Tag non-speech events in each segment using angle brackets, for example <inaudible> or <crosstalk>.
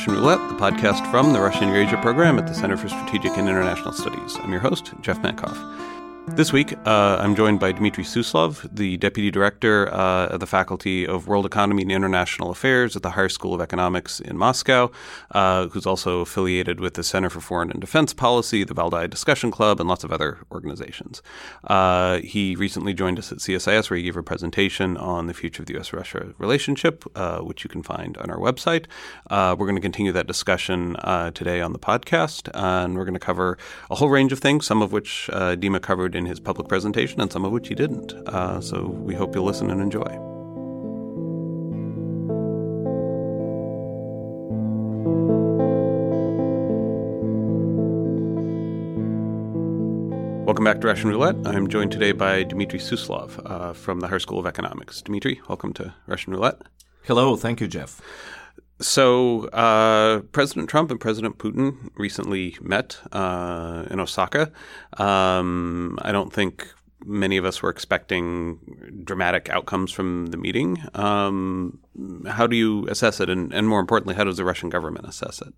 Russian Roulette, the podcast from the Russian Eurasia program at the Center for Strategic and International Studies. I'm your host, Jeff Mankoff. This week, uh, I'm joined by Dmitry Suslov, the Deputy Director uh, of the Faculty of World Economy and International Affairs at the Higher School of Economics in Moscow, uh, who's also affiliated with the Center for Foreign and Defense Policy, the Valdai Discussion Club, and lots of other organizations. Uh, he recently joined us at CSIS, where he gave a presentation on the future of the U.S. Russia relationship, uh, which you can find on our website. Uh, we're going to continue that discussion today on the podcast, and we're going to cover a whole range of things, some of which Dima covered in his public presentation and some of which he didn't. Uh, so we hope you'll listen and enjoy. Welcome back to Russian Roulette. I'm joined today by Dmitry Suslov uh, from the Higher School of Economics. Dmitry, welcome to Russian Roulette. Hello, thank you, Jeff. So, uh, President Trump and President Putin recently met uh, in Osaka. Um, I don't think many of us were expecting dramatic outcomes from the meeting. Um, how do you assess it? And, and more importantly, how does the Russian government assess it?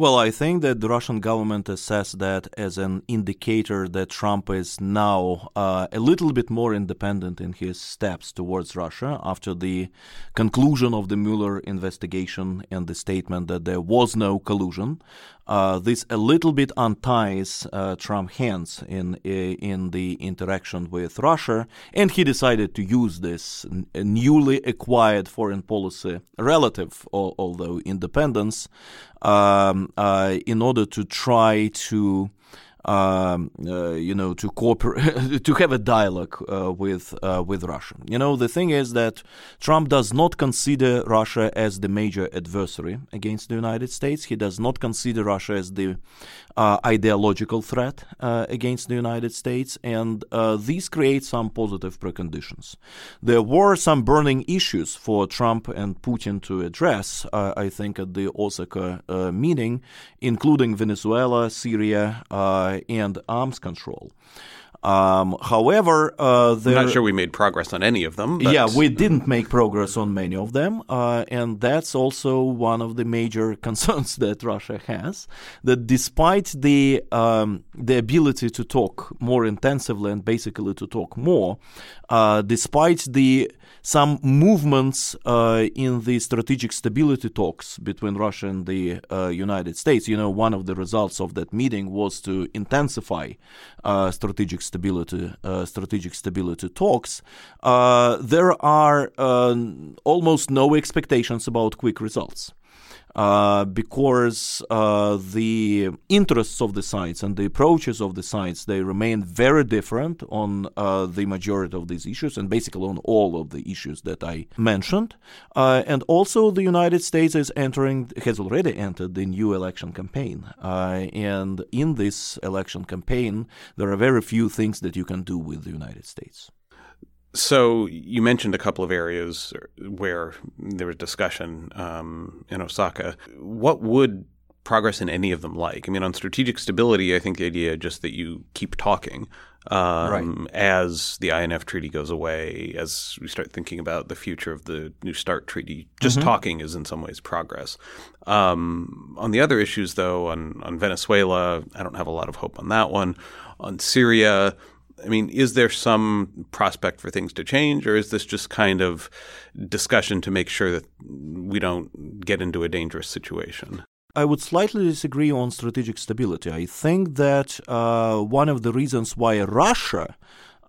Well, I think that the Russian government assesses that as an indicator that Trump is now uh, a little bit more independent in his steps towards Russia after the conclusion of the Mueller investigation and the statement that there was no collusion. Uh, this a little bit unties uh, Trump's hands in in the interaction with Russia, and he decided to use this newly acquired foreign policy relative, although independence, um, uh, in order to try to um, uh, you know, to cooperate, <laughs> to have a dialogue uh, with uh, with Russia. You know, the thing is that Trump does not consider Russia as the major adversary against the United States. He does not consider Russia as the uh, ideological threat uh, against the United States, and uh, these create some positive preconditions. There were some burning issues for Trump and Putin to address, I think, at the Osaka meeting, including Venezuela, Syria and arms control. Um, however, uh, I'm not sure we made progress on any of them. But... Yeah, we didn't make progress on many of them, uh, and that's also one of the major <laughs> concerns that Russia has. That despite the um, the ability to talk more intensively and basically to talk more, uh, despite the some movements uh, in the strategic stability talks between Russia and the uh, United States. You know, one of the results of that meeting was to intensify uh, strategic stability uh, strategic stability talks. Uh, there are uh, almost no expectations about quick results uh, because uh, the interests of the sites and the approaches of the sites they remain very different on uh, the majority of these issues and basically on all of the issues that I mentioned. Uh, and also, the United States is entering has already entered the new election campaign, uh, and in this election campaign, there are very few things that you can do with the United States. So you mentioned a couple of areas where there was discussion um, in Osaka. What would progress in any of them like? I mean, on strategic stability, I think the idea just that you keep talking um, right. as the INF treaty goes away, as we start thinking about the future of the New START treaty, just mm-hmm. talking is in some ways progress. Um, on the other issues, though, on, on Venezuela, I don't have a lot of hope on that one. On Syria, I mean, is there some prospect for things to change, or is this just kind of discussion to make sure that we don't get into a dangerous situation? I would slightly disagree on strategic stability. I think that uh, one of the reasons why Russia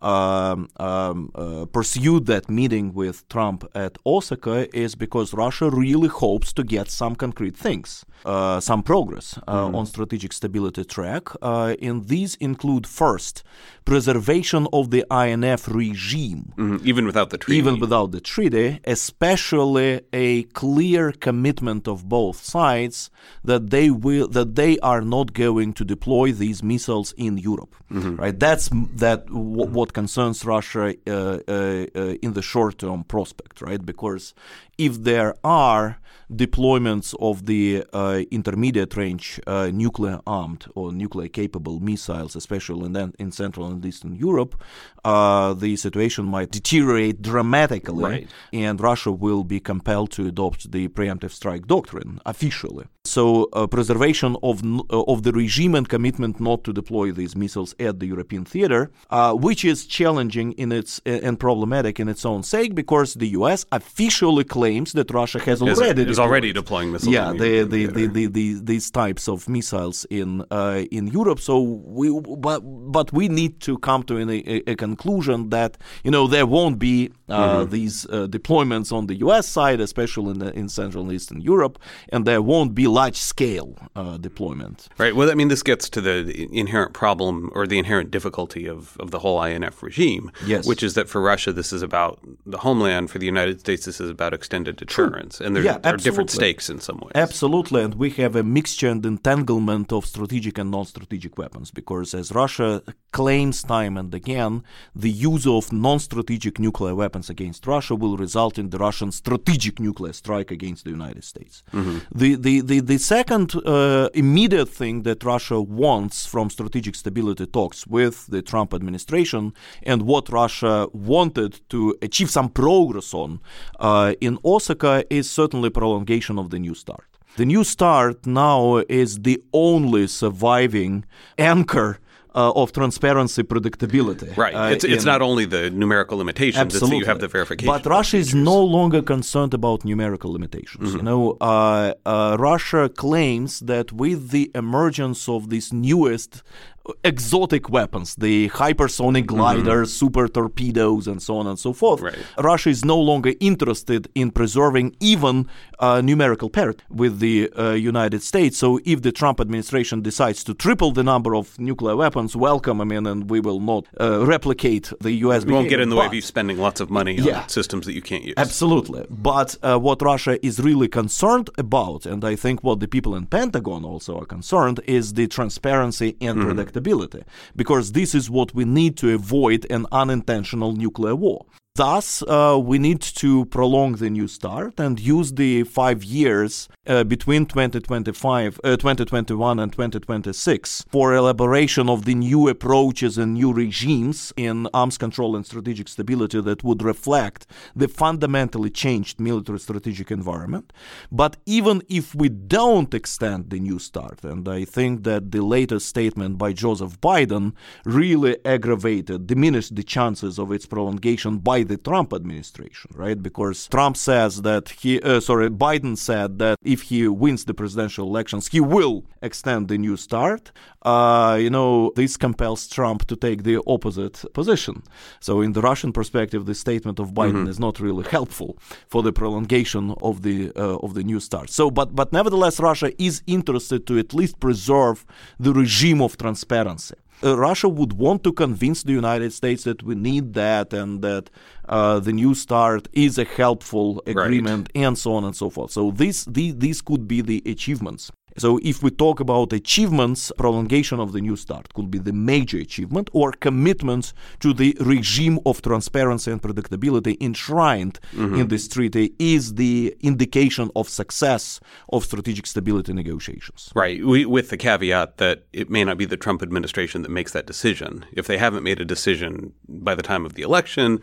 um, um, uh, pursued that meeting with Trump at Osaka is because Russia really hopes to get some concrete things, uh, some progress uh, mm. on strategic stability track. Uh, and these include first preservation of the INF regime, mm, even without the treaty. Even without the treaty, especially a clear commitment of both sides that they will that they are not going to deploy these missiles in Europe. Mm-hmm. Right. That's that w- what concerns Russia uh, uh, uh, in the short term prospect, right? Because if there are deployments of the uh, intermediate range uh, nuclear armed or nuclear capable missiles, especially in, in Central and Eastern Europe, uh, the situation might deteriorate dramatically, right. and Russia will be compelled to adopt the preemptive strike doctrine officially. So, uh, preservation of uh, of the regime and commitment not to deploy these missiles at the European theater, uh, which is challenging in its and problematic in its own sake, because the U.S. officially claims that Russia has already is, is already deploying missiles. Yeah, the, the, the, the, the, these types of missiles in uh, in Europe. So we but but we need to come to a, a conclusion that you know there won't be uh, mm-hmm. these uh, deployments on the U.S. side, especially in the, in Central and Eastern Europe, and there won't be large scale uh, deployment. Right. Well, I mean, this gets to the inherent problem or the inherent difficulty of, of the whole INF regime, yes. which is that for Russia, this is about the homeland. For the United States, this is about extended deterrence. True. And there, yeah, there are different stakes in some ways. Absolutely. And we have a mixture and entanglement of strategic and non strategic weapons because, as Russia claims time and again, the use of non strategic nuclear weapons against Russia will result in the Russian strategic nuclear strike against the United States. Mm-hmm. The, the, the, the second uh, immediate thing that Russia wants from strategic stability talks with the Trump administration and what Russia wanted to achieve some progress on uh, in Osaka is certainly prolongation of the New START. The New START now is the only surviving anchor uh, of transparency, predictability. Right. Uh, it's, it's not only the numerical limitations; absolutely. it's that you have the verification. But Russia is no longer concerned about numerical limitations. Mm-hmm. You know, uh, uh, Russia claims that with the emergence of this newest exotic weapons, the hypersonic mm-hmm. gliders, mm-hmm. super torpedoes, and so on and so forth. Right. Russia is no longer interested in preserving even uh, numerical parity with the uh, United States. So if the Trump administration decides to triple the number of nuclear weapons, welcome. I mean, and we will not uh, replicate the U.S. We won't get in the way of you spending lots of money yeah, on systems that you can't use. Absolutely. But uh, what Russia is really concerned about, and I think what the people in Pentagon also are concerned, is the transparency and mm-hmm. Because this is what we need to avoid an unintentional nuclear war. Thus, uh, we need to prolong the New START and use the five years uh, between 2025, uh, 2021 and 2026 for elaboration of the new approaches and new regimes in arms control and strategic stability that would reflect the fundamentally changed military strategic environment. But even if we don't extend the New START, and I think that the latest statement by Joseph Biden really aggravated, diminished the chances of its prolongation by the Trump administration, right? Because Trump says that he, uh, sorry, Biden said that if he wins the presidential elections, he will extend the New START. Uh, you know, this compels Trump to take the opposite position. So, in the Russian perspective, the statement of Biden mm-hmm. is not really helpful for the prolongation of the uh, of the New START. So, but but nevertheless, Russia is interested to at least preserve the regime of transparency uh, Russia would want to convince the United States that we need that and that uh, the New START is a helpful agreement right. and so on and so forth. So these, these could be the achievements. So if we talk about achievements, prolongation of the New START could be the major achievement or commitment to the regime of transparency and predictability enshrined mm-hmm. in this treaty is the indication of success of strategic stability negotiations. Right, we, with the caveat that it may not be the Trump administration that makes that decision. If they haven't made a decision by the time of the election,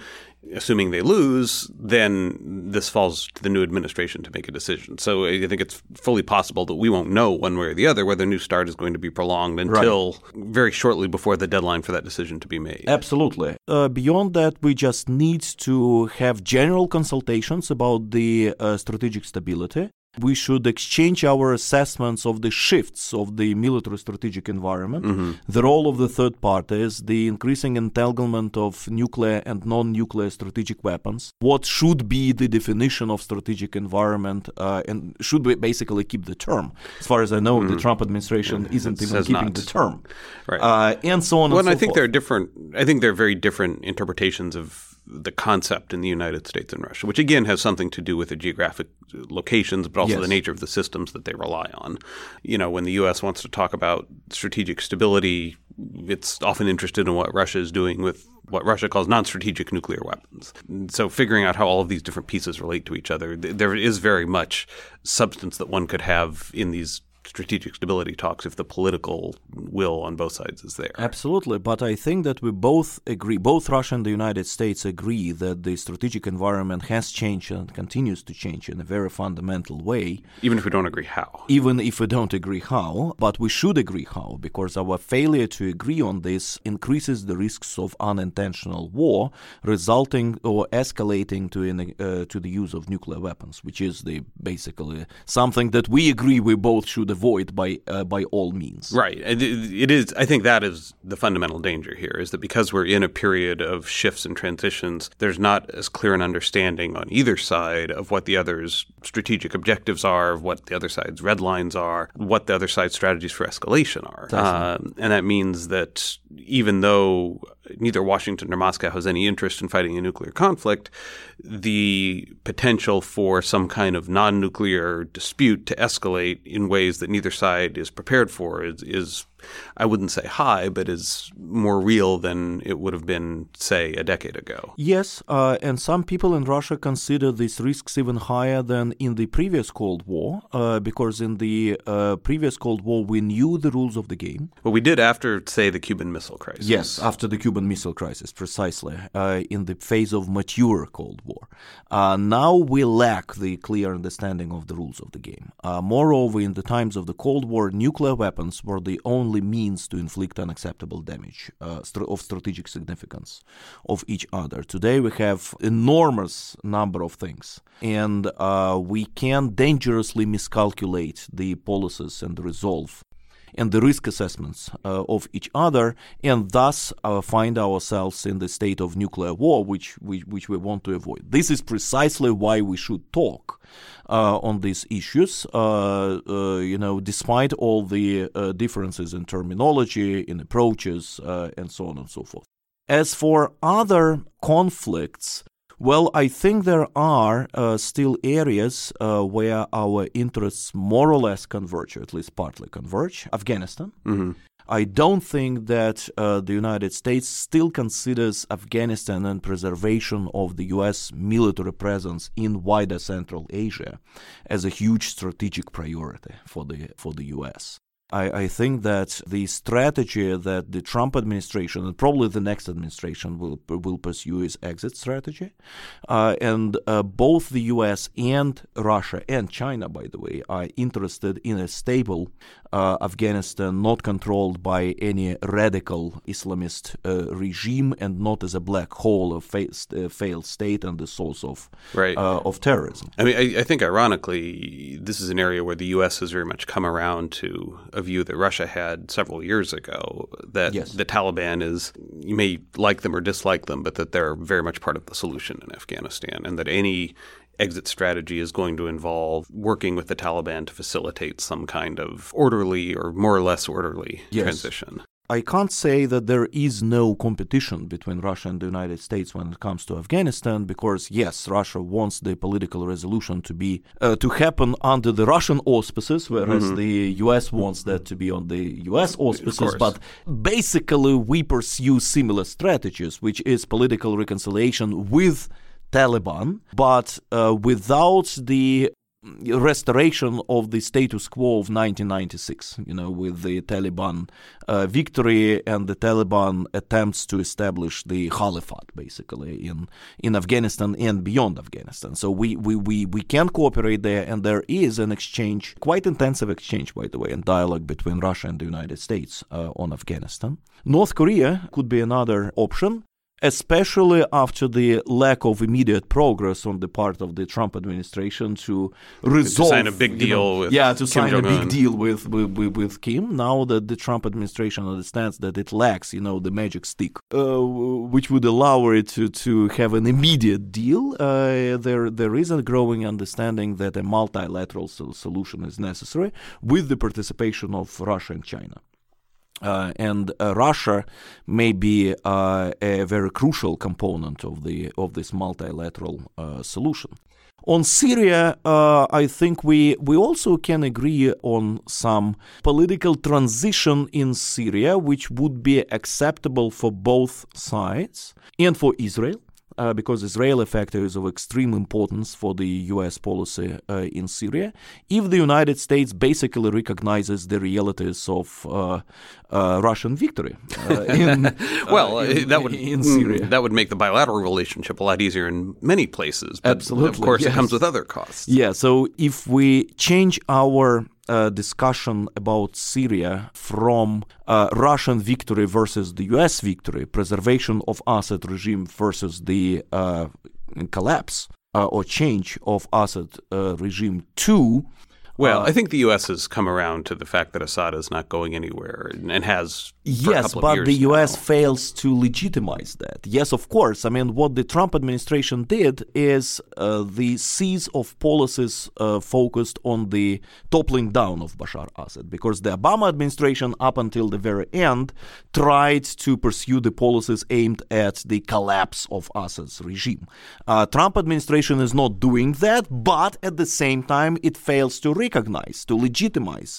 assuming they lose, then this falls to the new administration to make a decision. So I think it's fully possible that we won't know one way or the other whether New START is going to be prolonged until right. very shortly before the deadline for that decision to be made. Absolutely. Uh, beyond that, we just need to have general consultations about the uh, strategic stability we should exchange our assessments of the shifts of the military strategic environment, mm-hmm. the role of the third parties, the increasing entanglement of nuclear and non nuclear strategic weapons, what should be the definition of strategic environment, uh, and should we basically keep the term? As far as I know, mm-hmm. the Trump administration isn't even keeping not. the term. Right. Uh, and so on well, and, and so I think forth. there are different, I think there are very different interpretations of the concept in the United States and Russia, which again has something to do with the geographic locations, but also Yes. the nature of the systems that they rely on. You know, when the U.S. wants to talk about strategic stability, it's often interested in what Russia is doing with what Russia calls non-strategic nuclear weapons. So figuring out how all of these different pieces relate to each other, th- there is very much substance that one could have in these strategic stability talks if the political will on both sides is there. Absolutely, but I think that we both agree, both Russia and the United States agree that the strategic environment has changed and continues to change in a very fundamental way, Even if we don't agree how. even if we don't agree how, but we should agree how, because our failure to agree on this increases the risks of unintentional war, resulting or escalating to, in, uh, to the use of nuclear weapons, which is the basically something that we agree we both should avoid by, uh, by all means. Right. It, is. I think that is the fundamental danger here is that because we're in a period of shifts and transitions, there's not as clear an understanding on either side of what the other's strategic objectives are, of what the other side's red lines are, what the other side's strategies for escalation are. Um, and that means that even though neither Washington nor Moscow has any interest in fighting a nuclear conflict, the potential for some kind of non nuclear dispute to escalate in ways that neither side is prepared for is, is, I wouldn't say high, but is more real than it would have been, say, a decade ago. Yes, uh, and some people in Russia consider these risks even higher than in the previous Cold War, uh, because in the uh, previous Cold War we knew the rules of the game. But we did after, say, the Cuban Missile Crisis. Yes, after the Cuban Missile Crisis, precisely, uh, in the phase of mature Cold War. Uh, now we lack the clear understanding of the rules of the game. Uh, moreover, in the times of the Cold War, nuclear weapons were the only means to inflict unacceptable damage uh, of strategic significance of each other. Today we have enormous number of things, and uh, we can dangerously miscalculate the policies and the resolve and the risk assessments uh, of each other, and thus uh, find ourselves in the state of nuclear war, which, which which we want to avoid. This is precisely why we should talk uh, on these issues. Uh, uh, you know, despite all the uh, differences in terminology, in approaches, and so on and so forth. As for other conflicts, well, I think there are uh, still areas uh, where our interests more or less converge, or at least partly converge. Afghanistan. I don't think that uh, the United States still considers Afghanistan and preservation of the U.S. military presence in wider Central Asia as a huge strategic priority for the for the U.S. I, I think that the strategy that the Trump administration and probably the next administration will will pursue is exit strategy, uh, and uh, both the U.S. and Russia and China, by the way, are interested in a stable uh, Afghanistan, not controlled by any radical Islamist uh, regime and not as a black hole of fa- uh, failed state and the source of Right. uh, of terrorism. I mean, I, I think ironically, this is an area where the U.S. has very much come around to a view that Russia had several years ago that Yes. the Taliban is, you may like them or dislike them, but that they're very much part of the solution in Afghanistan, and that any exit strategy is going to involve working with the Taliban to facilitate some kind of orderly or more or less orderly Yes. transition. I can't say that there is no competition between Russia and the United States when it comes to Afghanistan, because yes, Russia wants the political resolution to be uh, to happen under the Russian auspices, whereas the U.S. wants that to be on the U.S. auspices. But basically, we pursue similar strategies, which is political reconciliation with Taliban, but uh, without the restoration of the status quo of 1996, you know, with the Taliban uh, victory and the Taliban attempts to establish the caliphate, basically, in, in Afghanistan and beyond Afghanistan. So we, we, we, we can cooperate there, and there is an exchange, quite intensive exchange, by the way, and dialogue between Russia and the United States uh, on Afghanistan. North Korea could be another option especially after the lack of immediate progress on the part of the Trump administration to resolve to sign a big deal know, with yeah to Kim sign a big deal with, with with with Kim. Now that the Trump administration understands that it lacks you know the magic stick, uh, which would allow it to to have an immediate deal, uh, there there is a growing understanding that a multilateral solution is necessary with the participation of Russia and China. Uh, and uh, Russia may be uh, a very crucial component of the of this multilateral uh, solution. On Syria, uh, I think we we also can agree on some political transition in Syria, which would be acceptable for both sides and for Israel uh, because Israeli factor is of extreme importance for the U.S. policy uh, in Syria. If the United States basically recognizes the realities of uh, uh Russian victory uh, in <laughs> well, in, that would in Syria, that would make the bilateral relationship a lot easier in many places. But Absolutely, of course, yes. it comes with other costs. Yeah. So if we change our uh, discussion about Syria from uh, Russian victory versus the US victory, preservation of Assad regime versus the uh, collapse uh, or change of Assad uh, regime to well, uh, I think the U.S. has come around to the fact that Assad is not going anywhere and has. yes, but the U.S. Now. fails to legitimize that. Yes, of course. I mean, what the Trump administration did is uh, the seize of policies uh, focused on the toppling down of Bashar Assad, because the Obama administration, up until the very end, tried to pursue the policies aimed at the collapse of Assad's regime. Uh, Trump administration is not doing that, but at the same time, it fails to recognize, to legitimize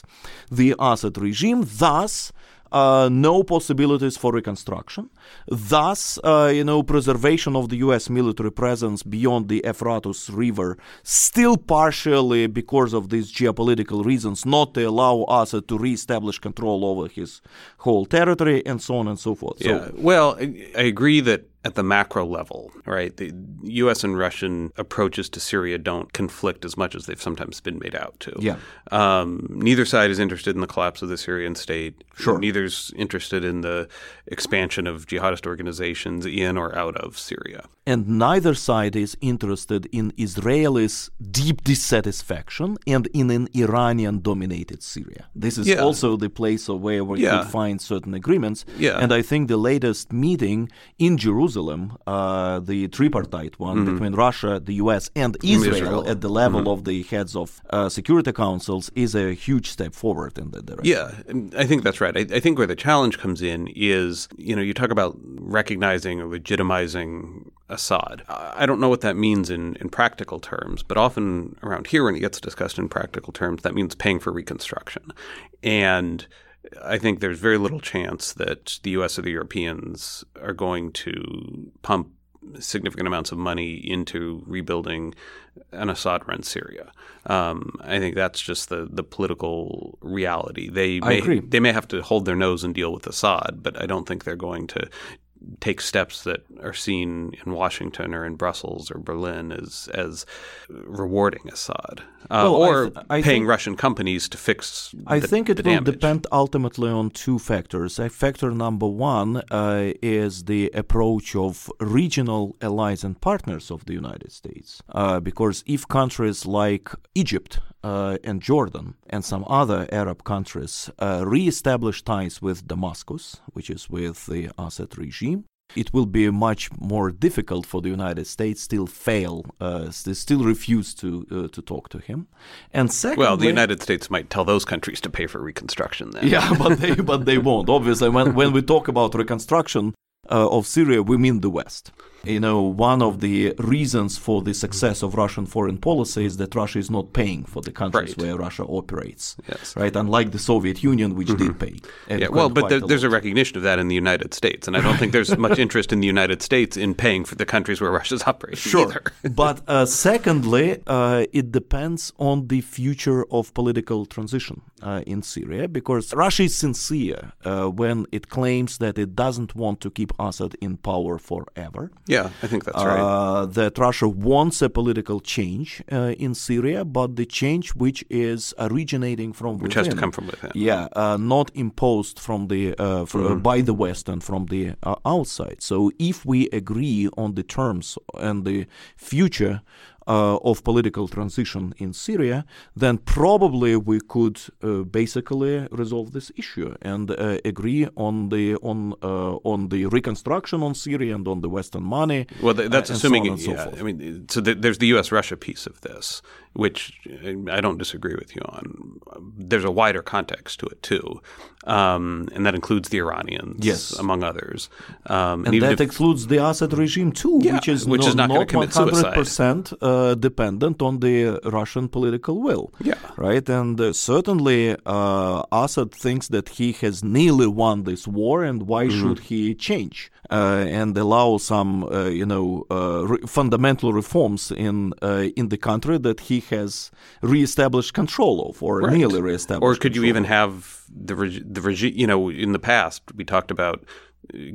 the Assad regime, thus uh, no possibilities for reconstruction. Thus, uh, you know, preservation of the U.S. military presence beyond the Euphrates River, still partially because of these geopolitical reasons, not to allow Assad to reestablish control over his whole territory, and so on and so forth. Yeah. So, well, I agree that at the macro level, right? The U.S. and Russian approaches to Syria don't conflict as much as they've sometimes been made out to. Yeah. Um, neither side is interested in the collapse of the Syrian state. Sure. Neither's interested in the expansion of jihadist organizations in or out of Syria. And neither side is interested in Israelis' deep dissatisfaction and in an Iranian-dominated Syria. This is yeah. also the place of where we yeah. could find certain agreements. Yeah. And I think the latest meeting in Jerusalem Jerusalem, uh, the tripartite one mm-hmm. between Russia, the U.S., and Israel, Israel. at the level mm-hmm. of the heads of uh, security councils is a huge step forward in that direction. Yeah, I think that's right. I, I think where the challenge comes in is, you know, you talk about recognizing or legitimizing Assad. I don't know what that means in, in practical terms, but often around here, when it gets discussed in practical terms, that means paying for reconstruction. And I think there's very little chance that the U.S. or the Europeans are going to pump significant amounts of money into rebuilding an Assad-run Syria. Um, I think that's just the the political reality. They may agree. they may have to hold their nose and deal with Assad, but I don't think they're going to take steps that are seen in Washington or in Brussels or Berlin as as rewarding Assad uh, well, or I th- I paying think, Russian companies to fix. I the, think it will damage. depend ultimately on two factors. Factor number one uh, is the approach of regional allies and partners of the United States, uh, because if countries like Egypt uh, and Jordan and some other Arab countries uh, re-establish ties with Damascus, which is with the Assad regime, it will be much more difficult for the United States still fail, uh, still refuse to uh, to talk to him. And secondly, well, the United States might tell those countries to pay for reconstruction. Then, yeah, but they but they won't. Obviously, when when we talk about reconstruction uh, of Syria, we mean the West. You know, one of the reasons for the success of Russian foreign policy is that Russia is not paying for the countries right. where Russia operates. Yes. Right, unlike the Soviet Union, which mm-hmm. did pay. Yeah, well, but there, there's a recognition of that in the United States, and I don't think there's much interest in the United States in paying for the countries where Russia's <laughs> operating. Sure, either. but uh, secondly, uh, it depends on the future of political transition uh, in Syria because Russia is sincere uh, when it claims that it doesn't want to keep Assad in power forever. Yeah, I think that's right. Uh, that Russia wants a political change uh, in Syria, but the change which is originating from which within, has to come from within. Yeah, uh, not imposed from the uh, mm-hmm. by the West and from the uh, outside. So if we agree on the terms and the future uh, of political transition in Syria, then probably we could uh, basically resolve this issue and uh, agree on the on uh, on the reconstruction on Syria and on the Western money. Well, that's uh, assuming. so on so yeah, forth. I mean, so there's the U.S.-Russia piece of this, which I don't disagree with you on. there's a wider context to it too, um, and that includes the Iranians, yes. among others, um, and, and that includes the Assad regime too, yeah, which is which no, is not, not 100% uh, dependent on the Russian political will. Yeah, right, and uh, certainly uh, Assad thinks that he has nearly won this war, and why mm-hmm. should he change uh, and allow some, uh, you know, uh, re- fundamental reforms in in the country that he has reestablished control of, or right. nearly reestablished. Or could you even of. have the reg- the regime? You know, in the past we talked about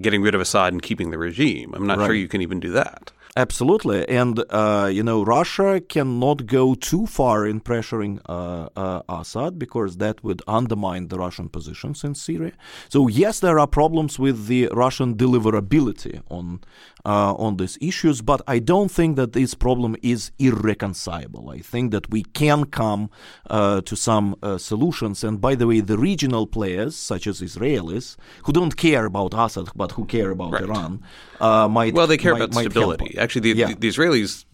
getting rid of Assad and keeping the regime. I'm not right. sure you can even do that. Absolutely, and uh, you know Russia cannot go too far in pressuring uh, uh, Assad because that would undermine the Russian positions in Syria. So yes, there are problems with the Russian deliverability on uh, on these issues, but I don't think that this problem is irreconcilable. I think that we can come uh, to some uh, solutions. And by the way, the regional players such as Israelis who don't care about Assad but who care about right. Iran might well they care might, about stability. Actually, the, yeah. the, the, Israelis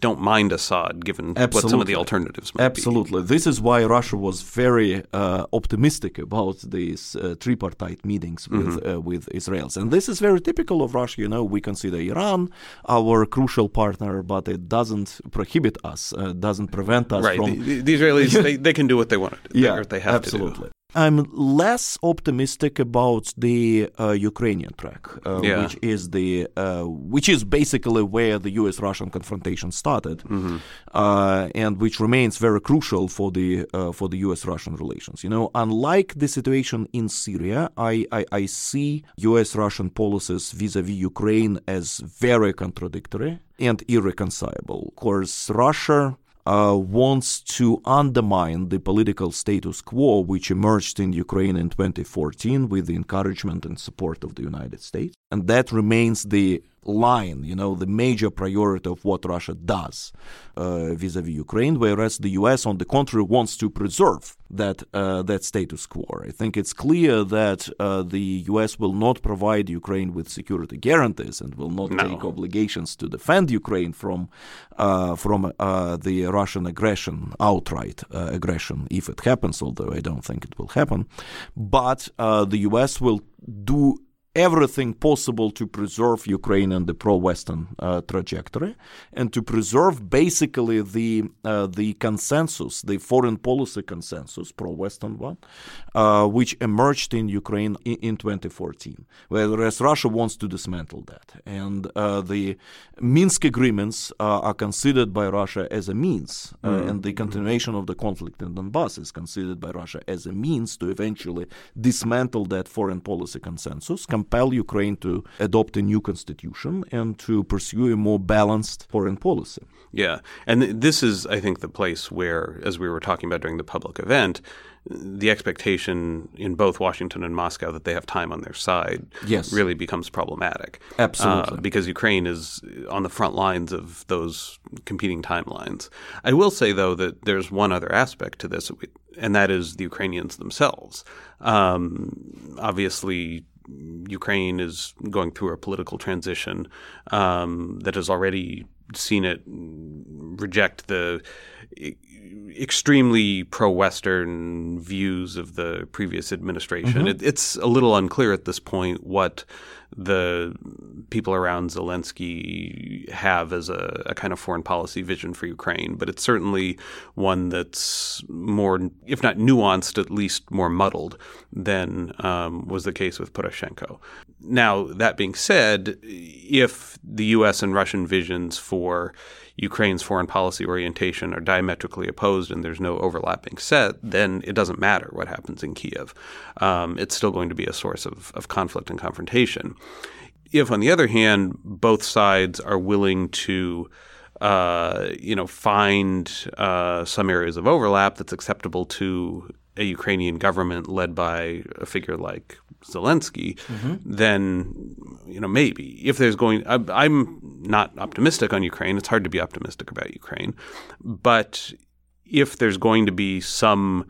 don't mind Assad, given Absolutely. what some of the alternatives might Absolutely. be. This is why Russia was very uh, optimistic about these uh, tripartite meetings with mm-hmm. uh, with Israelis, and this is very typical of Russia. You know, we consider Iran our crucial partner, but it doesn't prohibit us, uh, doesn't prevent us right. from. The, the Israelis <laughs> they, they can do what they want to do. Yeah, they have absolutely. to do. I'm less optimistic about the uh, Ukrainian track, uh, yeah. which is the uh, which is basically where the U.S.-Russian confrontation started, mm-hmm. and which remains very crucial for the uh, for the U.S.-Russian relations. You know, unlike the situation in Syria, I I, I see U.S.-Russian policies vis-a-vis Ukraine as very contradictory and irreconcilable. Of course, Russia uh, wants to undermine the political status quo which emerged in Ukraine in 2014 with the encouragement and support of the United States. And that remains the line, you know, the major priority of what Russia does uh, vis-a-vis Ukraine, whereas the U.S., on the contrary, wants to preserve that uh, that status quo. I think it's clear that uh, the U.S. will not provide Ukraine with security guarantees and will not no. take obligations to defend Ukraine from uh, from uh, the Russian aggression, outright uh, aggression, if it happens. Although I don't think it will happen, but the U.S. will do everything possible to preserve Ukraine and the pro-Western uh, trajectory, and to preserve basically the uh, the consensus, the foreign policy consensus, pro-Western one, uh, which emerged in Ukraine in, in, 2014. Whereas Russia wants to dismantle that, and uh, the Minsk agreements uh, are considered by Russia as a means, mm. and the continuation of the conflict in Donbass is considered by Russia as a means to eventually dismantle that foreign policy consensus compel Ukraine to adopt a new constitution and to pursue a more balanced foreign policy. Yeah. And this is, I think, the place where, as we were talking about during the public event, the expectation in both Washington and Moscow that they have time on their side yes. really becomes problematic. Absolutely. Uh, because Ukraine is on the front lines of those competing timelines. I will say, though, that there's one other aspect to this, and that is the Ukrainians themselves. Um, obviously, Ukraine is going through a political transition um, that has already seen it reject the extremely pro-Western views of the previous administration. Mm-hmm. It, it's a little unclear at this point what the people around Zelensky have as a, a, kind of foreign policy vision for Ukraine, but it's certainly one that's more, if not nuanced, at least more muddled than um, was the case with Poroshenko. Now, that being said, if the U.S. and Russian visions for Ukraine's foreign policy orientation are diametrically opposed and there's no overlapping set, then it doesn't matter what happens in Kiev. Um, it's still going to be a source of, of conflict and confrontation. If, on the other hand, both sides are willing to uh, you know, find uh, some areas of overlap that's acceptable to a Ukrainian government led by a figure like Zelensky, mm-hmm. then you know maybe if there's going, I, am not optimistic on Ukraine. It's hard to be optimistic about Ukraine, but if there's going to be some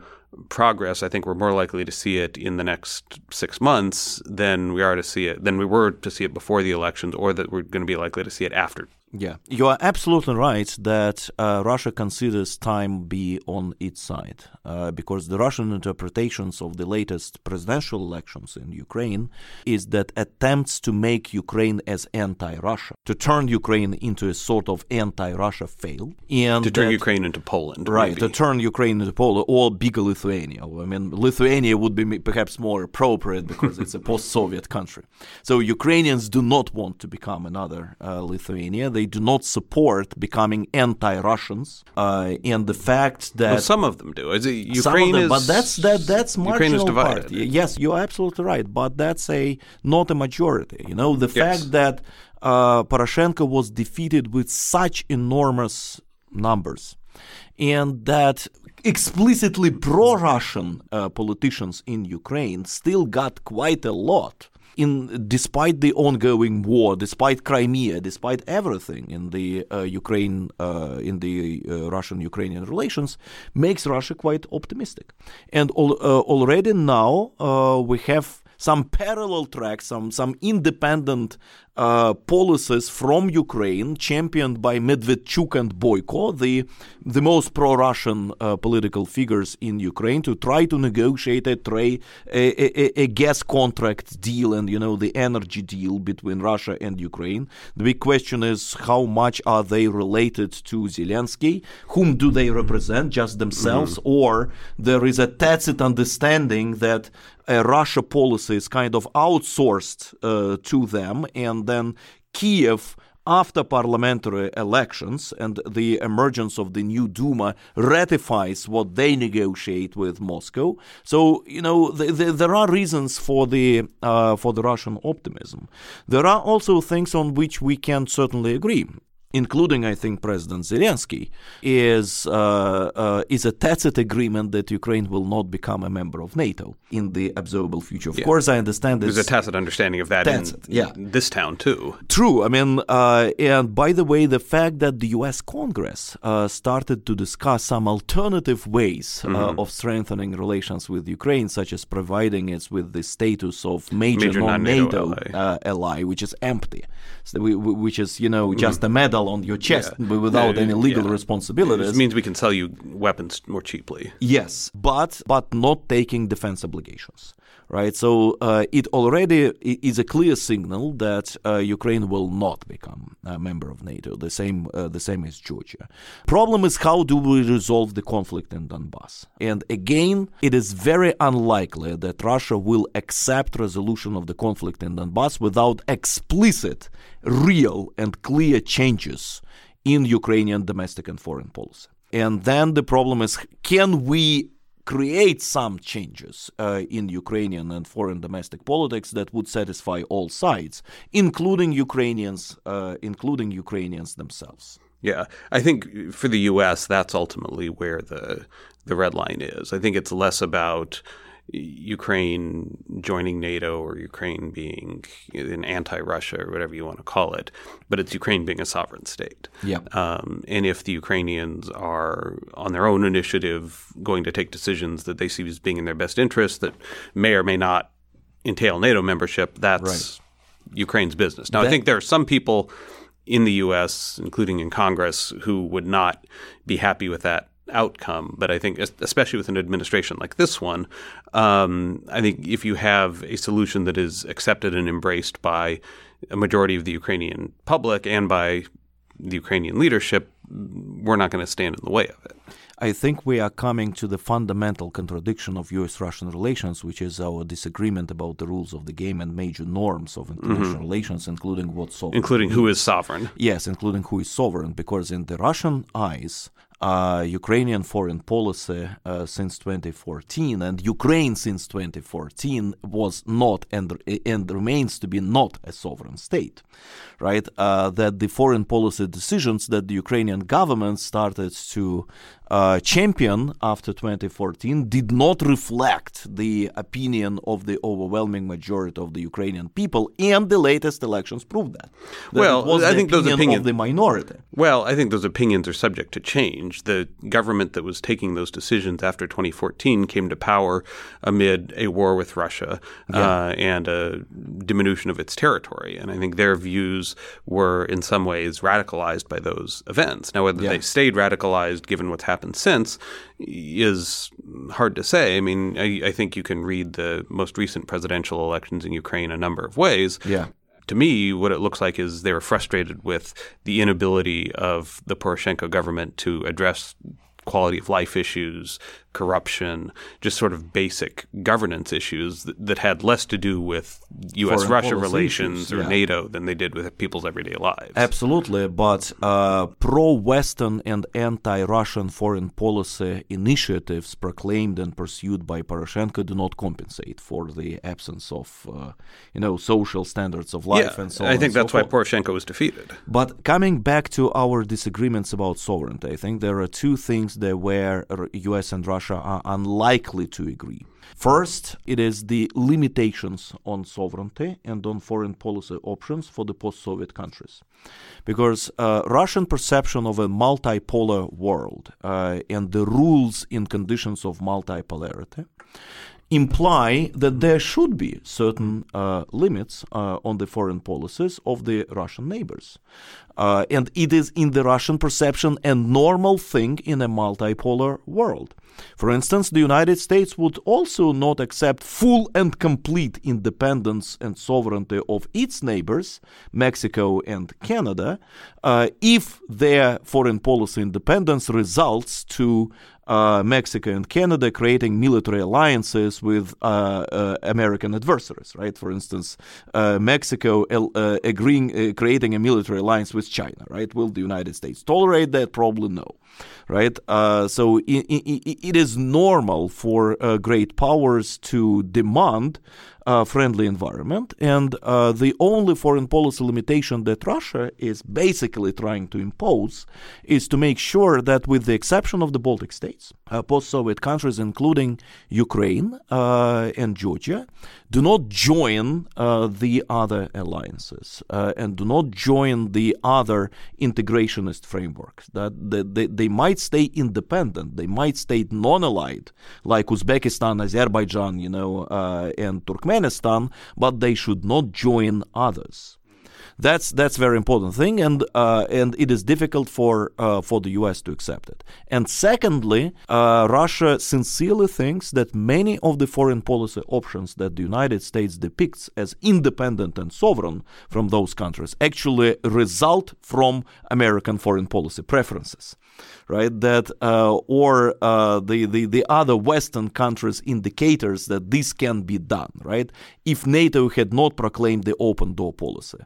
progress, I think we're more likely to see it in the next six months than we are to see it than we were to see it before the elections, or that we're going to be likely to see it after Yeah, you are absolutely right that uh, Russia considers time be on its side uh, because the Russian interpretations of the latest presidential elections in Ukraine is that attempts to make Ukraine as anti-Russia, to turn Ukraine into a sort of anti-Russia fail, and to turn that, Ukraine into Poland, right? Maybe. To turn Ukraine into Poland or bigger Lithuania. I mean, Lithuania would be perhaps more appropriate because it's a <laughs> post-Soviet country. So Ukrainians do not want to become another uh, Lithuania. They do not support becoming anti-Russians, uh, and the fact that well, some of them do. Is Ukraine them, is, but that's that that's Ukraine is divided. Part. Yes, you're absolutely right, but that's a not a majority. You know, the yes. fact that uh, Poroshenko was defeated with such enormous numbers, and that explicitly pro-Russian uh, politicians in Ukraine still got quite a lot in despite the ongoing war, despite Crimea, despite everything in the uh, Ukraine, uh, in the uh, Russian-Ukrainian relations, makes Russia quite optimistic. And al- already now we have some parallel tracks, some some independent uh, policies from Ukraine, championed by Medvedchuk and Boyko, the the most pro-Russian uh, political figures in Ukraine, to try to negotiate a, tra- a, a, a, gas contract deal and you know the energy deal between Russia and Ukraine. The big question is how much are they related to Zelensky? Whom do they represent? Just themselves, mm-hmm. or there is a tacit understanding that a Russia policy is kind of outsourced uh, to them, and then Kiev after parliamentary elections and the emergence of the new Duma ratifies what they negotiate with Moscow. So you know the, the, there are reasons for the uh, for the Russian optimism. There are also things on which we can certainly agree including I think President Zelensky, is uh, uh, is a tacit agreement that Ukraine will not become a member of NATO in the observable future. Of yeah. course, I understand this. there's a tacit understanding of that tacit, in yeah. this town too. True. I mean, uh, and by the way, the fact that the U.S. Congress uh, started to discuss some alternative ways uh, mm-hmm. of strengthening relations with Ukraine, such as providing it with the status of major, major non-NATO, ally. uh, ally, which is empty, so we, we, which is you know just mm-hmm. a medal on your chest yeah. without any legal responsibilities. It means we can sell you weapons more cheaply. Yes, but but not taking defense obligations. Right, so uh, it already is a clear signal that uh, Ukraine will not become a member of NATO. The same, uh, the same as Georgia. Problem is how do we resolve the conflict in Donbass? And again, it is very unlikely that Russia will accept resolution of the conflict in Donbass without explicit, real, and clear changes in Ukrainian domestic and foreign policy. And then the problem is can we create some changes uh, in Ukrainian and foreign domestic politics that would satisfy all sides, including Ukrainians, uh, including Ukrainians themselves. Yeah, I think for the U.S., that's ultimately where the the red line is. I think it's less about Ukraine joining NATO or Ukraine being an anti-Russia or whatever you want to call it, but it's Ukraine being a sovereign state. Yeah. Um, and if the Ukrainians are on their own initiative going to take decisions that they see as being in their best interest that may or may not entail NATO membership, that's right. Ukraine's business. Now, that- I think there are some people in the U.S., including in Congress, who would not be happy with that outcome. But I think, especially with an administration like this one, um, I think if you have a solution that is accepted and embraced by a majority of the Ukrainian public and by the Ukrainian leadership, we're not going to stand in the way of it. I think we are coming to the fundamental contradiction of US Russian relations, which is our disagreement about the rules of the game and major norms of international mm-hmm. relations, including what sovereign. Including who is sovereign. Yes, including who is sovereign, because in the Russian eyes, uh, Ukrainian foreign policy uh, since 2014 and Ukraine since 2014 was not and, and remains to be not a sovereign state, right? Uh, that the foreign policy decisions that the Ukrainian government started to uh, championed after 2014 did not reflect the opinion of the overwhelming majority of the Ukrainian people, and the latest elections proved that. that well, I think those opinions of the minority. Well, I think those opinions are subject to change. The government that was taking those decisions after 2014 came to power amid a war with Russia yeah. uh, and a diminution of its territory, and I think their views were in some ways radicalized by those events. Now, whether yeah. they stayed radicalized given what's happened since is hard to say. I mean, I, I, think you can read the most recent presidential elections in Ukraine a number of ways. Yeah. To me, what it looks like is they were frustrated with the inability of the Poroshenko government to address quality of life issues, corruption, just sort of basic governance issues that, that had less to do with U.S. Russia relations issues, or yeah. NATO than they did with people's everyday lives. Absolutely, but uh, pro-Western and anti-Russian foreign policy initiatives proclaimed and pursued by Poroshenko do not compensate for the absence of, uh, you know, social standards of life yeah, and so on. I think that's so why Poroshenko was defeated. But coming back to our disagreements about sovereignty, I think there are two things that where U.S. and Russia Russia are unlikely to agree. First, it is the limitations on sovereignty and on foreign policy options for the post Soviet countries. Because uh, Russian perception of a multipolar world uh, and the rules in conditions of multipolarity imply that there should be certain uh, limits uh, on the foreign policies of the Russian neighbors. Uh, and it is in the Russian perception a normal thing in a multipolar world. For instance, the United States would also not accept full and complete independence and sovereignty of its neighbors, Mexico and Canada, uh, if their foreign policy independence results to uh, Mexico and Canada creating military alliances with uh, uh, American adversaries, right? For instance, uh, Mexico uh, agreeing creating a military alliance with China, right? Will the United States tolerate that? Probably no, right? so it, it, it is normal for great powers to demand uh, friendly environment. And uh, the only foreign policy limitation that Russia is basically trying to impose is to make sure that, with the exception of the Baltic states, uh, post Soviet countries, including Ukraine uh, and Georgia, do not join uh, the other alliances uh, and do not join the other integrationist frameworks. That they, they, they might stay independent, they might stay non-allied, like Uzbekistan, Azerbaijan, you know, uh, and Turkmenistan, but they should not join others. That's that's very important thing, and uh, and it is difficult for uh, for the U.S. to accept it. And secondly, uh, Russia sincerely thinks that many of the foreign policy options that the United States depicts as independent and sovereign from those countries actually result from American foreign policy preferences right? That uh, or uh, the, the the other Western countries indicators that this can be done, right? If NATO had not proclaimed the open door policy,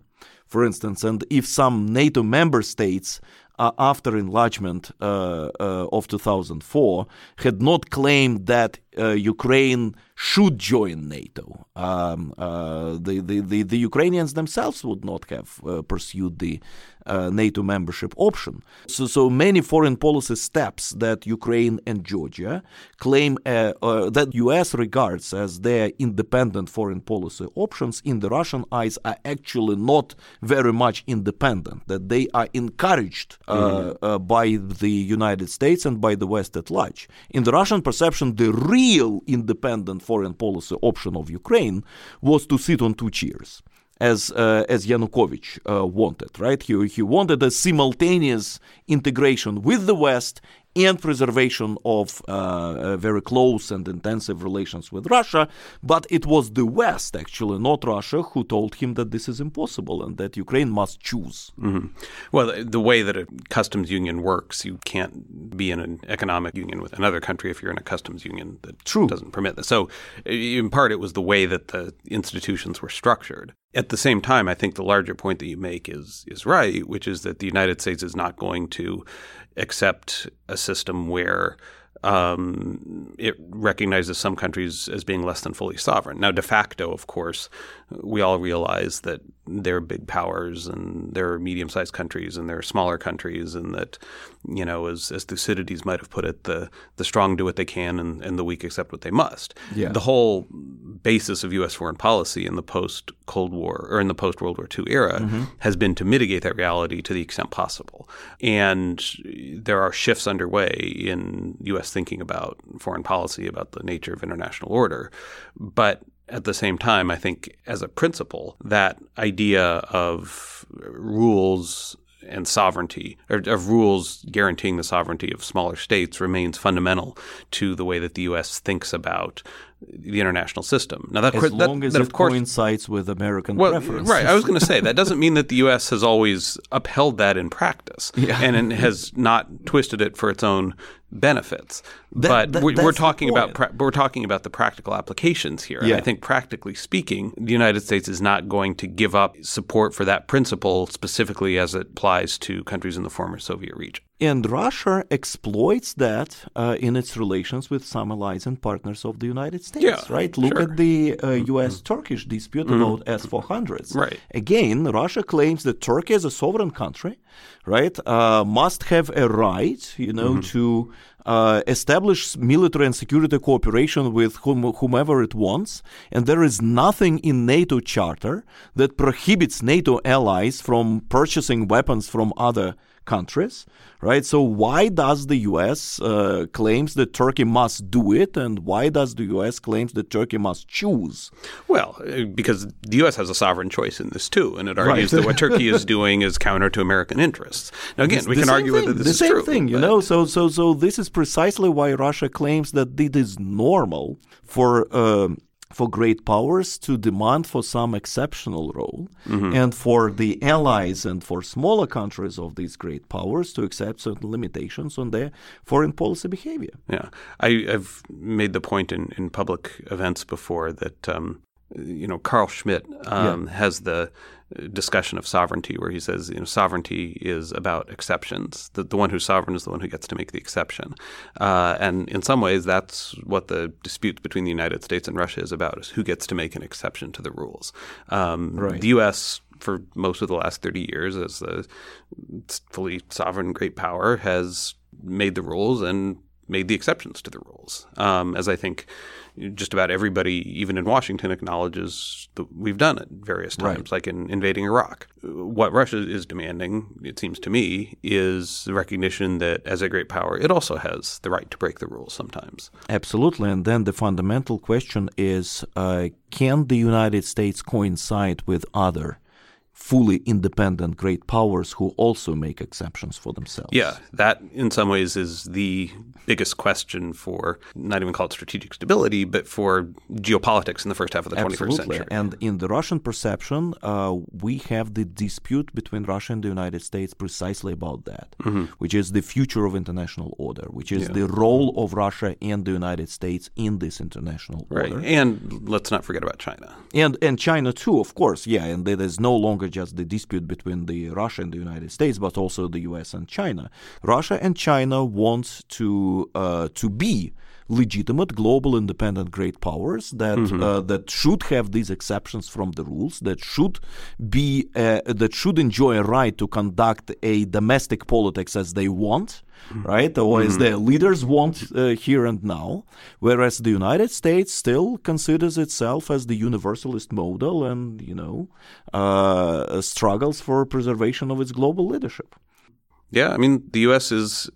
for instance, and if some NATO member states uh, after enlargement uh, uh, of 2004 had not claimed that Ukraine should join NATO. Um, uh, the, the, the, the, Ukrainians themselves would not have uh, pursued the uh, NATO membership option. So, so many foreign policy steps that Ukraine and Georgia claim uh, uh, that U.S. regards as their independent foreign policy options in the Russian eyes are actually not very much independent. That they are encouraged mm-hmm. by the United States and by the West at large. In the Russian perception, the real independent foreign policy option of Ukraine was to sit on two chairs as uh, as Yanukovych uh, wanted, right? He he wanted a simultaneous integration with the West and preservation of uh, uh, very close and intensive relations with Russia. But it was the West, actually, not Russia, who told him that this is impossible and that Ukraine must choose. Mm-hmm. Well, the way that a customs union works, you can't be in an economic union with another country if you're in a customs union that True. doesn't permit this. So, in part, it was the way that the institutions were structured. At the same time, I think the larger point that you make is is right, which is that the United States is not going to accept a system where um, it recognizes some countries as being less than fully sovereign. Now, de facto, of course, we all realize that there are big powers and there are medium sized countries and there are smaller countries, and that, you know, as, as Thucydides might have put it, the, the strong do what they can and, and the weak accept what they must. Yeah. The whole basis of U.S. foreign policy in the post Cold War or in the post World War II era Mm-hmm. has been to mitigate that reality to the extent possible. And there are shifts underway in U.S. thinking about foreign policy, about the nature of international order. But at the same time, I think as a principle, that idea of rules and sovereignty, or of rules guaranteeing the sovereignty of smaller states, remains fundamental to the way that the U.S. thinks about the international system. Now, that, As that, long as that it of course, coincides with American well, preference. right. I was going to say that <laughs> doesn't mean that the U.S. has always upheld that in practice, Yeah. and has not twisted it for its own benefits. That- but we're, we're talking about pra- we're talking about the practical applications here. Yeah. I think practically speaking, the United States is not going to give up support for that principle specifically as it applies to countries in the former Soviet region. And Russia exploits that uh, in its relations with some allies and partners of the United States, Yeah, right? Look sure. Mm-hmm. at the uh, U.S. Turkish dispute about S 400s. Right. Again, Russia claims that Turkey, as a sovereign country, right, uh, must have a right, you know, Mm-hmm. to uh, establish military and security cooperation with whom, whomever it wants. And there is nothing in NATO charter that prohibits NATO allies from purchasing weapons from other countries, right? So why does the U.S. Uh, claims that Turkey must do it, and why does the U.S. claims that Turkey must choose? Well, uh, because the U.S. has a sovereign choice in this too, and it argues Right. that what <laughs> Turkey is doing is counter to American interests. Now, again, we The can argue thing, whether this the is same true. thing, you know. So, so, so this is precisely why Russia claims that it is normal for. um for great powers to demand for some exceptional role, Mm-hmm. and for the allies and for smaller countries of these great powers to accept certain limitations on their foreign policy behavior. Yeah, I, I've made the point in, in public events before that um, you know Carl Schmitt um, has the discussion of sovereignty where he says you know sovereignty is about exceptions. The, the one who's sovereign is the one who gets to make the exception, uh, and in some ways that's what the dispute between the United States and Russia is about: is who gets to make an exception to the rules. Um, Right. The U.S. for most of the last 30 years as the fully sovereign great power has made the rules and made the exceptions to the rules. Um, as I think just about everybody, even in Washington, acknowledges that we've done it various times, Right. like in invading Iraq. What Russia is demanding, it seems to me, is the recognition that as a great power, it also has the right to break the rules sometimes. Absolutely. And then the fundamental question is uh, can the United States coincide with other fully independent great powers who also make exceptions for themselves? Yeah, that in some ways is the biggest question for not even called strategic stability, but for geopolitics in the first half of the 21st Absolutely. century. And in the Russian perception, uh, we have the dispute between Russia and the United States precisely about that, Mm-hmm. which is the future of international order, which is the role of Russia and the United States in this international Right. order. And let's not forget about China. And and China too, of course, yeah. And there is no longer just the dispute between the Russia and the United States, but also the U.S. and China. Russia and China want to uh, to be legitimate global independent great powers that uh, that should have these exceptions from the rules that should be uh, that should enjoy a right to conduct a domestic politics as they want right or as their leaders want uh, here and now whereas the united states still considers itself as the universalist model and you know uh, struggles for preservation of its global leadership. Yeah, I mean, the U.S. is,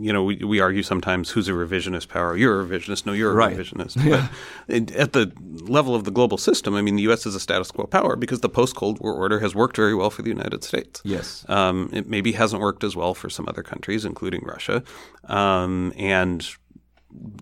you know, we, we argue sometimes who's a revisionist power. You're a revisionist. No, you're a Right. revisionist. But it- at the level of the global system, I mean, the U.S. is a status quo power because the post Cold War order has worked very well for the United States. Yes. Um, it maybe hasn't worked as well for some other countries, including Russia. Um, and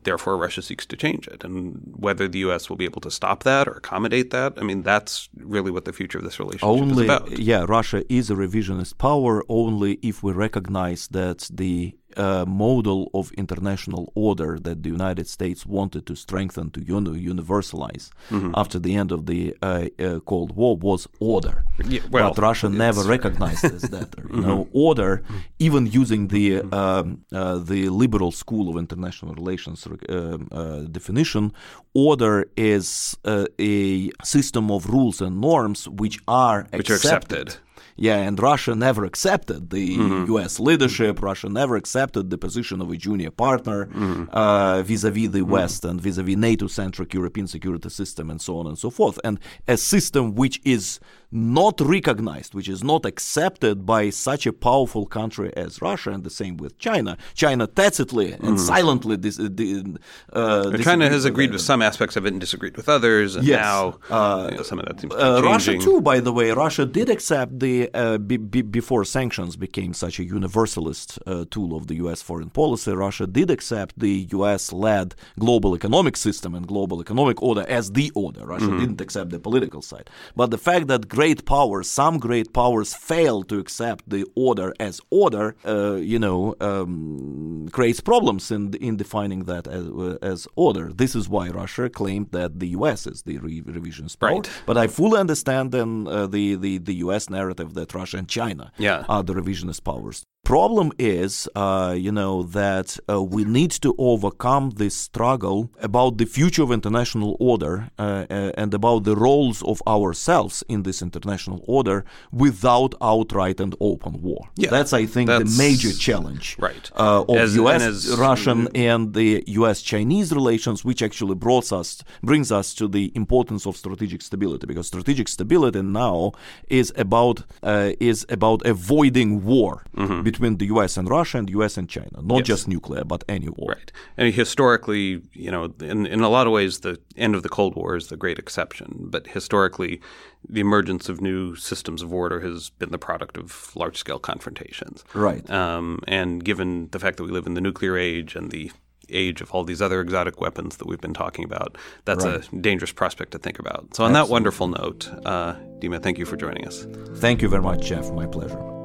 therefore, Russia seeks to change it. And whether the U.S. will be able to stop that or accommodate that, I mean, that's really what the future of this relationship only is about. yeah russia is a revisionist power only if we recognize that the uh, model of international order that the United States wanted to strengthen, to uni- universalize mm-hmm. after the end of the uh, uh, Cold War was order. Yeah, well, but Russia never recognized as that. You <laughs> mm-hmm. know, order, even using the mm-hmm. um, uh, the liberal school of international relations uh, uh, definition, order is a system of rules and norms which are which accepted. Are accepted yeah, and Russia never accepted the mm-hmm. U.S. leadership. Russia never accepted the position of a junior partner mm-hmm. uh, vis-a-vis the mm-hmm. West and vis-a-vis NATO-centric European security system and so on and so forth. And a system which is not recognized, which is not accepted by such a powerful country as Russia, and the same with China. China tacitly and mm. silently. Dis- uh, China has agreed with some aspects of it and disagreed with others, and yes. now uh, you know, some of that seems uh, Russia too, by the way, Russia did accept the uh, b- b- before sanctions became such a universalist uh, tool of the U.S. foreign policy. Russia did accept the U.S.-led global economic system and global economic order as the order. Russia mm-hmm. didn't accept the political side, but the fact that great powers, some great powers, fail to accept the order as order, uh, you know, um, creates problems in in defining that as, uh, as, order. This is why Russia claimed that the U.S. is the re- revisionist power. Right. But I fully understand then uh, the, the the U.S. narrative that Russia and China yeah. are the revisionist powers problem is, uh, you know, that uh, we need to overcome this struggle about the future of international order uh, uh, and about the roles of ourselves in this international order without outright and open war. Yeah, that's, I think, the major challenge right. Uh, of as, U.S. As, Russian and the U.S.-Chinese relations, which actually brought us brings us to the importance of strategic stability, because strategic stability now is about uh, is about avoiding war. Mm-hmm between the U.S. and Russia and U.S. and China, not yes. just nuclear, but any war. Right. And historically, you know, in, in a lot of ways, the end of the Cold War is the great exception. But historically, the emergence of new systems of order has been the product of large scale confrontations. Right. Um, and given the fact that we live in the nuclear age and the age of all these other exotic weapons that we've been talking about, that's right. a dangerous prospect to think about. So, on Absolutely. that wonderful note, uh, Dima, thank you for joining us. Thank you very much, Jeff. My pleasure.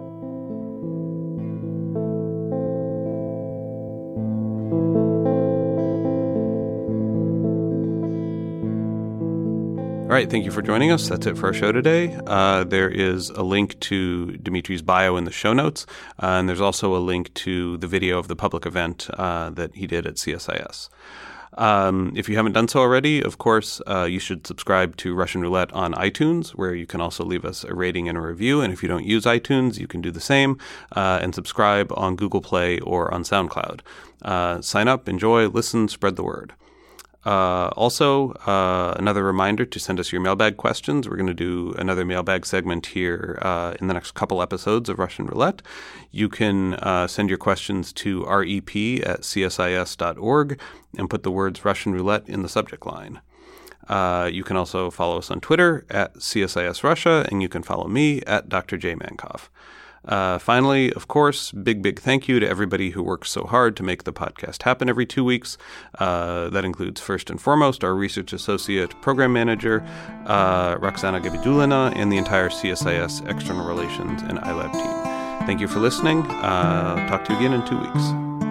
Right, thank you for joining us. That's it for our show today. Uh, there is a link to Dimitri's bio in the show notes, uh, and there's also a link to the video of the public event uh, that he did at CSIS. Um, if you haven't done so already, of course, uh, you should subscribe to Russian Roulette on iTunes, where you can also leave us a rating and a review. And if you don't use iTunes, you can do the same uh, and subscribe on Google Play or on SoundCloud. Uh, sign up, enjoy, listen, spread the word. Uh, also, uh, another reminder to send us your mailbag questions. We're going to do another mailbag segment here uh, in the next couple episodes of Russian Roulette. You can uh, send your questions to rep at csis.org and put the words Russian Roulette in the subject line. Uh, you can also follow us on Twitter at CSIS Russia, and you can follow me at Dr. J. Mankoff. Uh, finally, of course, big, big thank you to everybody who works so hard to make the podcast happen every two weeks. Uh, that includes, first and foremost, our research associate program manager, uh, Roxana Gabidulina, and the entire CSIS External Relations and iLab team. Thank you for listening. Uh, talk to you again in two weeks.